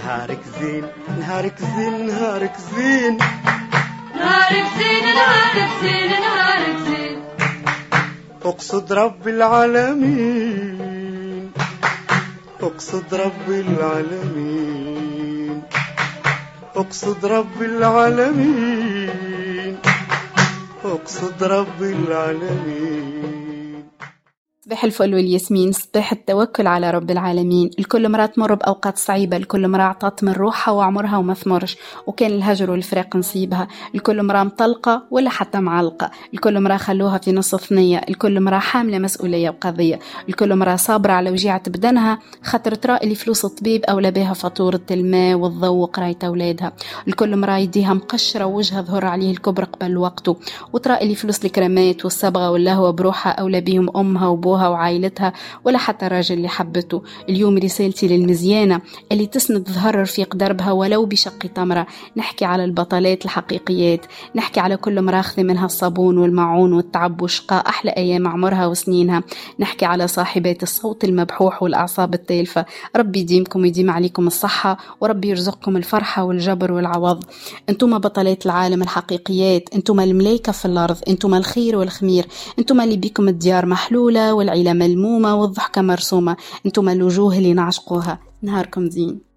نهارك زين نهارك زين نهارك زين. نهارك زين نهارك زين نهارك زين. أقصد رب العالمين أقصد رب العالمين. أقصد رب العالمين أقصد رب العالمين. صباح الفل والياسمين صباح التوكل على رب العالمين. الكل مرة تمر بأوقات صعيبة الكل مرة عطت من روحها وعمرها وما ثمرش وكان الهجر والفراق نصيبها. الكل مرة مطلقة ولا حتى معلقة. الكل مرة خلوها في نص ثنية الكل مرة حاملة مسؤولية وقضية. الكل مرة صابرة على وجيعة بدنها خاطر ترى اللي فلوس الطبيب أولى بها فاتورة الماء والضوء وقراية أولادها. الكل مرة يديها مقشرة ووجهها ظهر عليه الكبر قبل وقته. وترى اللي فلوس الكرامات والصبغة واللهوة بروحها أولى بهم أمها وبوها أبوها وعائلتها ولا حتى الراجل اللي حبته. اليوم رسالتي للمزيانة اللي تسند ظهر رفيق دربها ولو بشق تمرة. نحكي على البطلات الحقيقيات. نحكي على كل مراخذ منها الصابون والمعون والتعب وشقاء أحلى أيام عمرها وسنينها. نحكي على صاحبات الصوت المبحوح والأعصاب التالفة. ربي يديمكم ويديم عليكم الصحة وربي يرزقكم الفرحة والجبر والعوض. أنتم بطلات العالم الحقيقيات. أنتم الملايكة في الأرض. أنتم الخير والخمير. أنتم اللي بيكم الديار محلولة والعيلة ملمومة والضحكة مرسومة. أنتم الوجوه اللي نعشقوها. نهاركم زين.